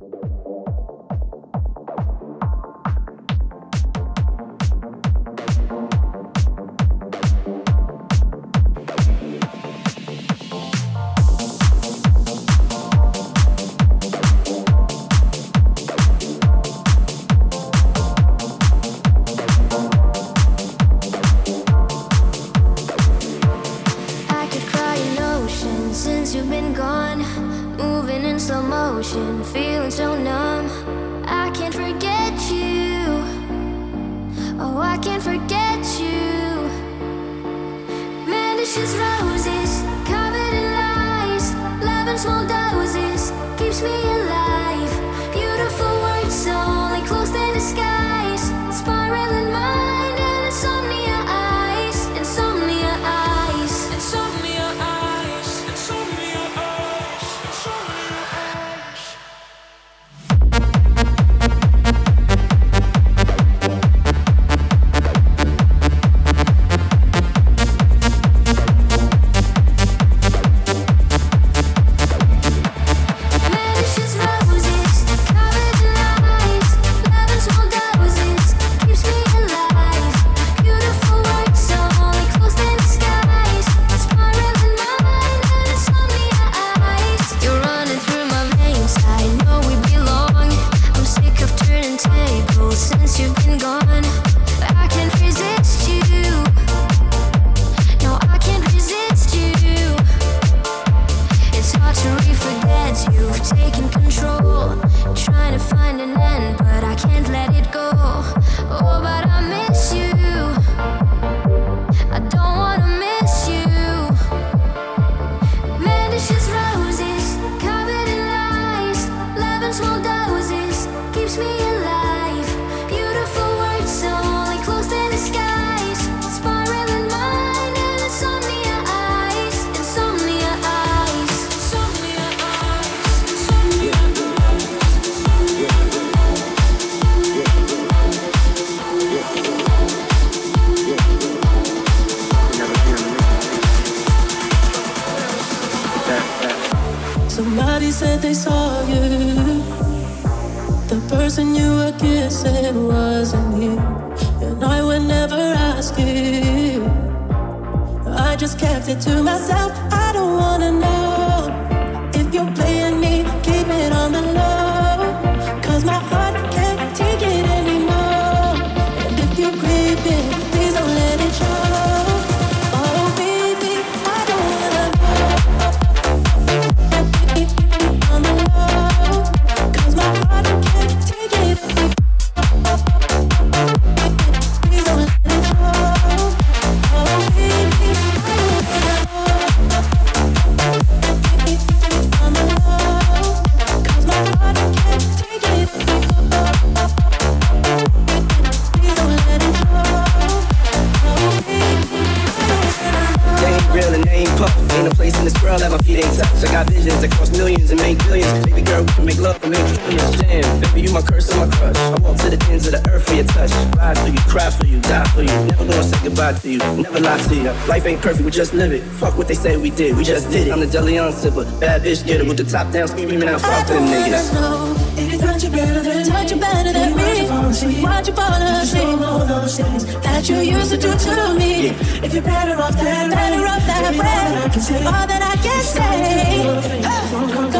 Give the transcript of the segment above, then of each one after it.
you it. Just live it. Fuck what they say we did, we just did it. I'm the Deleon sipper, bad bitch getter with the top down, screaming out, fuck them niggas. Much better than, much better than me. Why'd you fall asleep? All those things that you used to do to me. Yeah. If you're better off that better off that way. All that I can say, come back to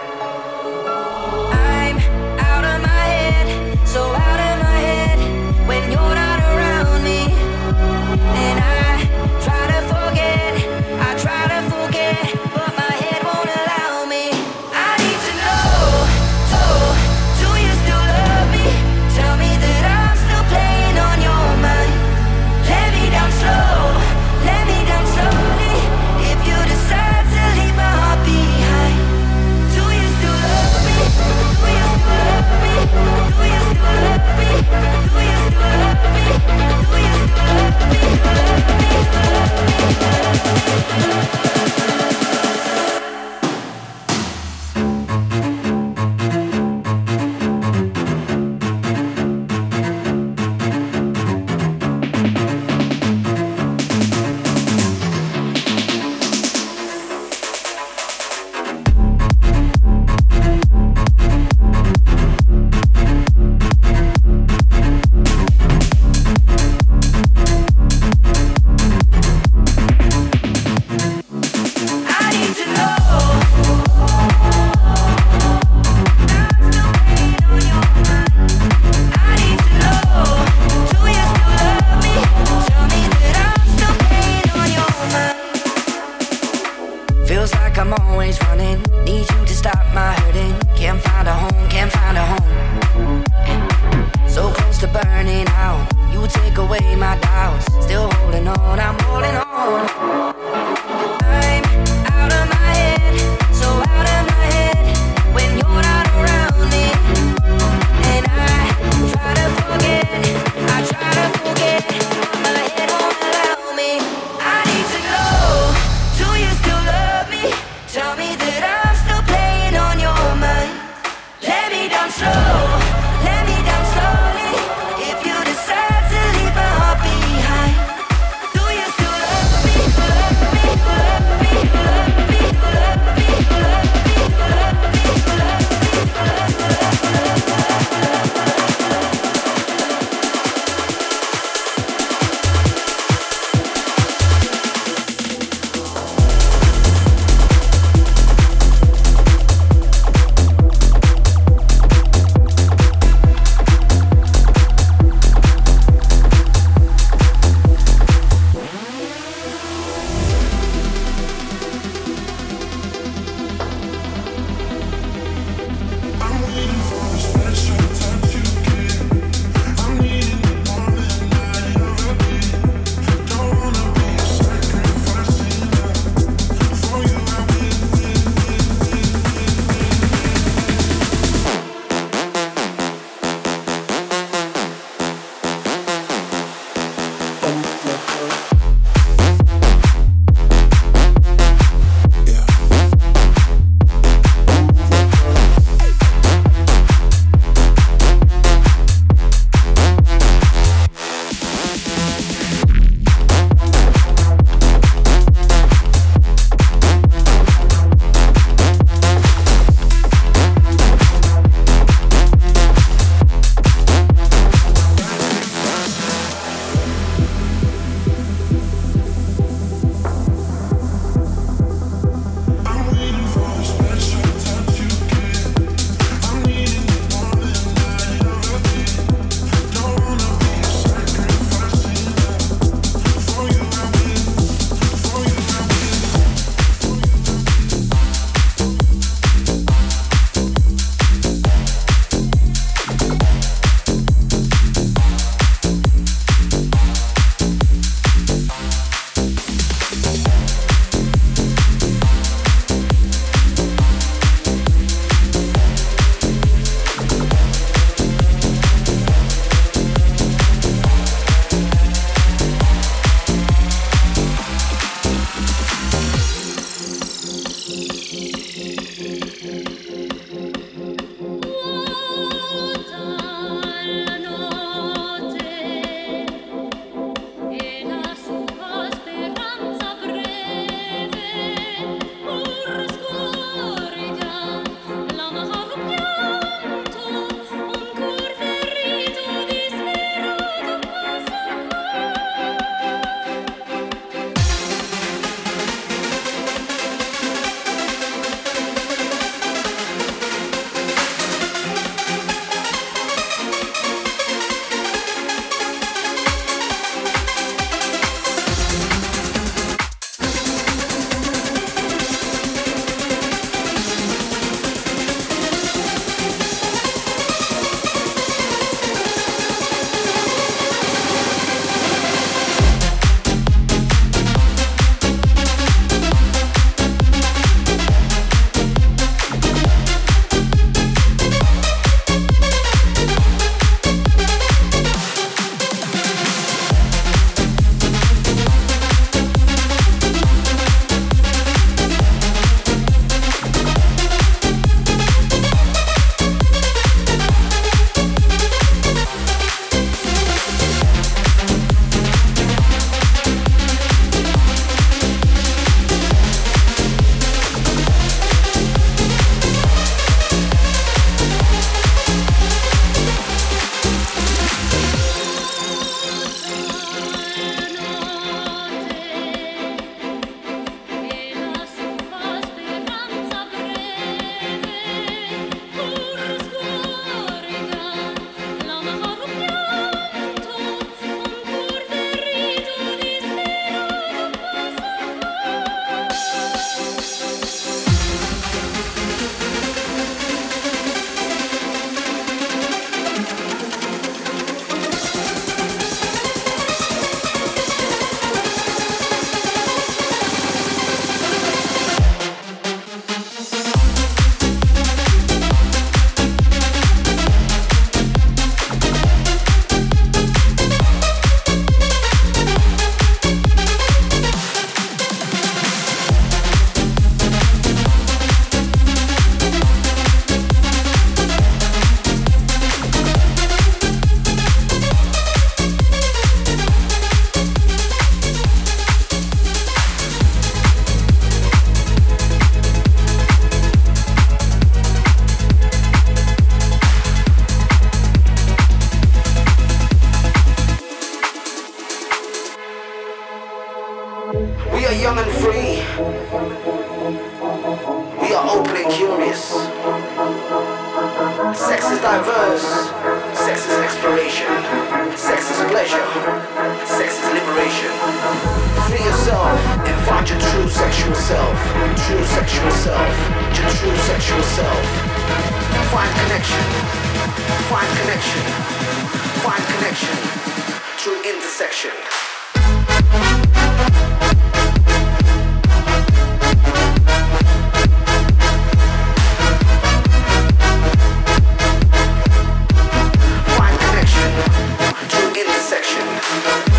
take away my doubts. Still holding on, I'm holding on. coming free. We are open and curious. Sex is diverse. Sex is exploration. Sex is pleasure. Sex is liberation. Free yourself and find your true sexual self. True sexual self. Your true sexual self. Find connection. Find connection. Find connection. True intersection. Intersection.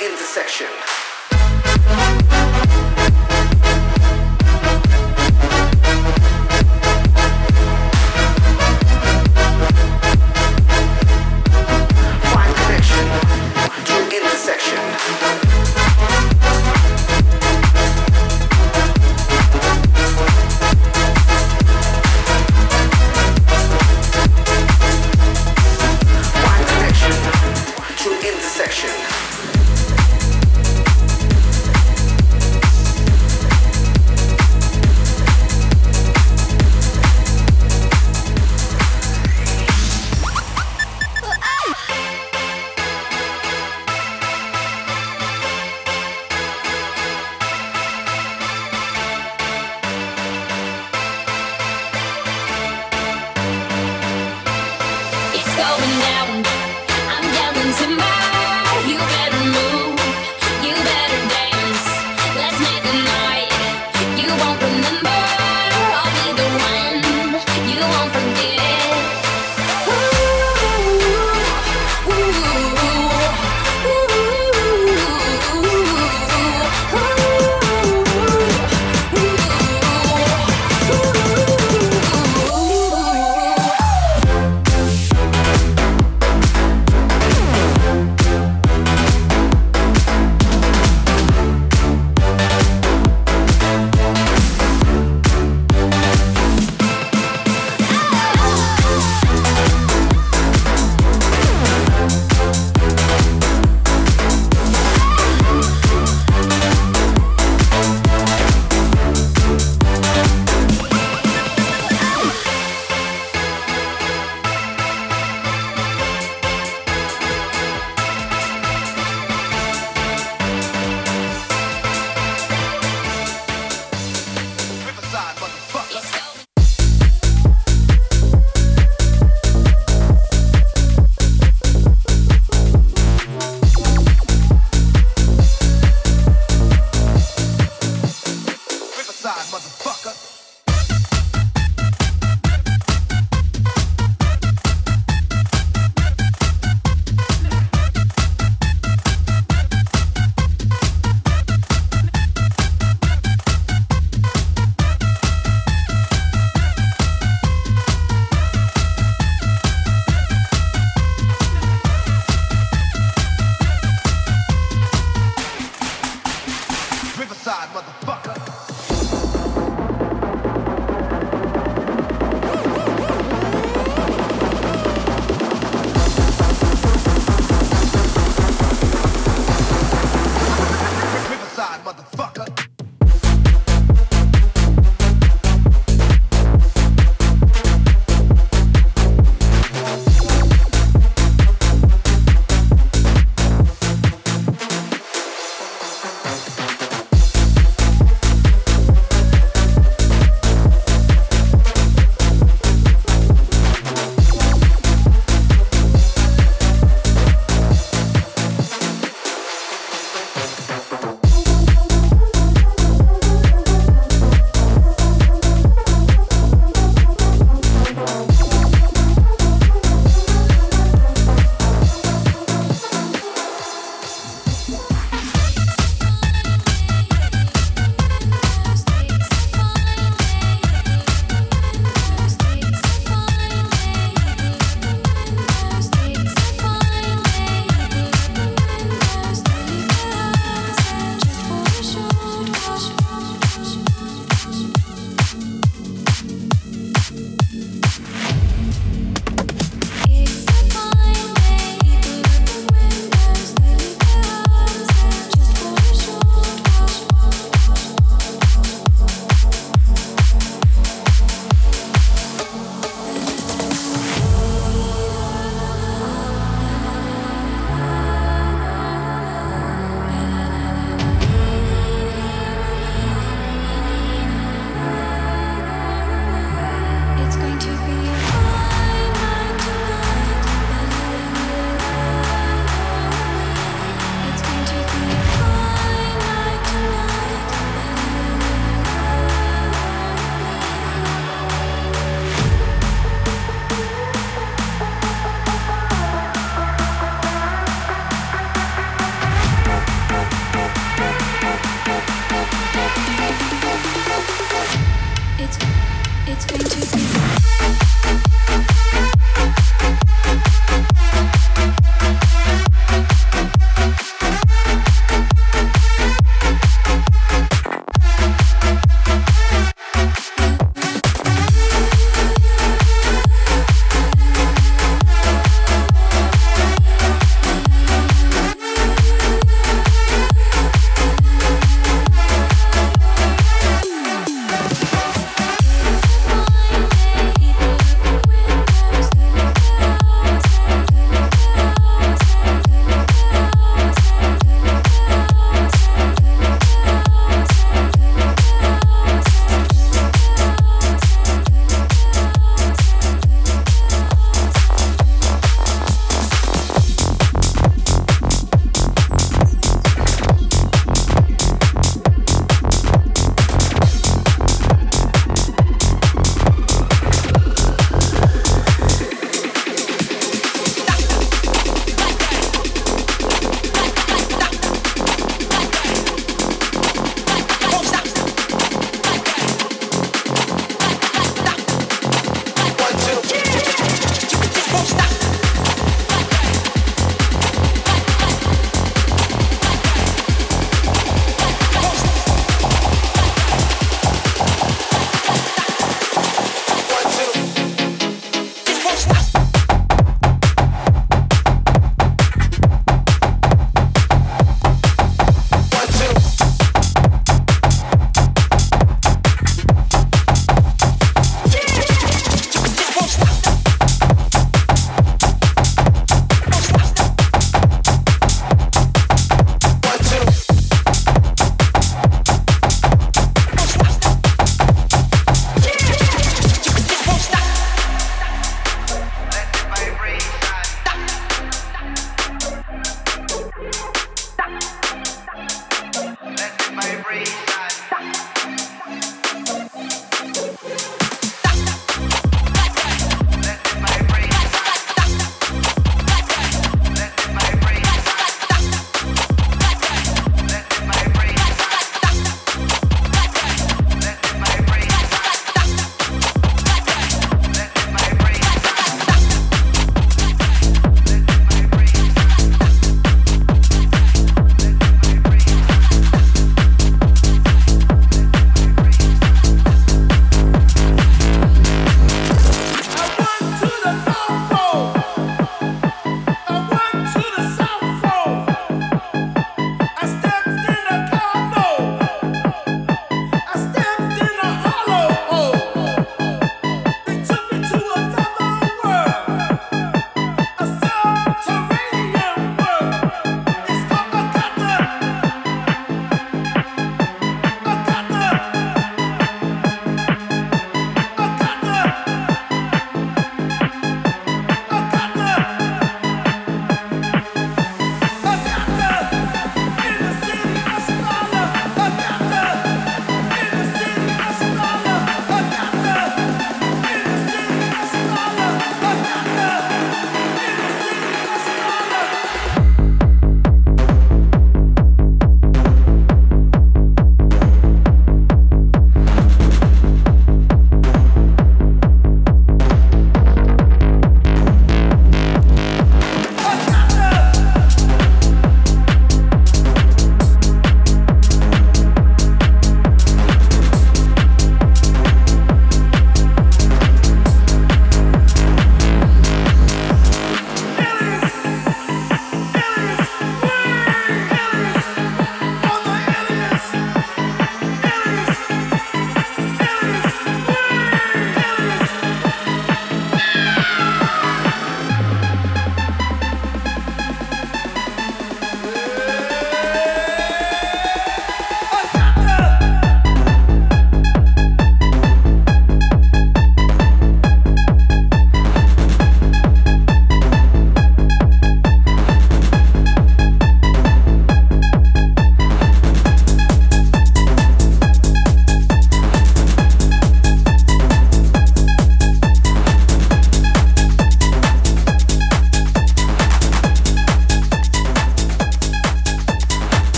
intersection. comes in my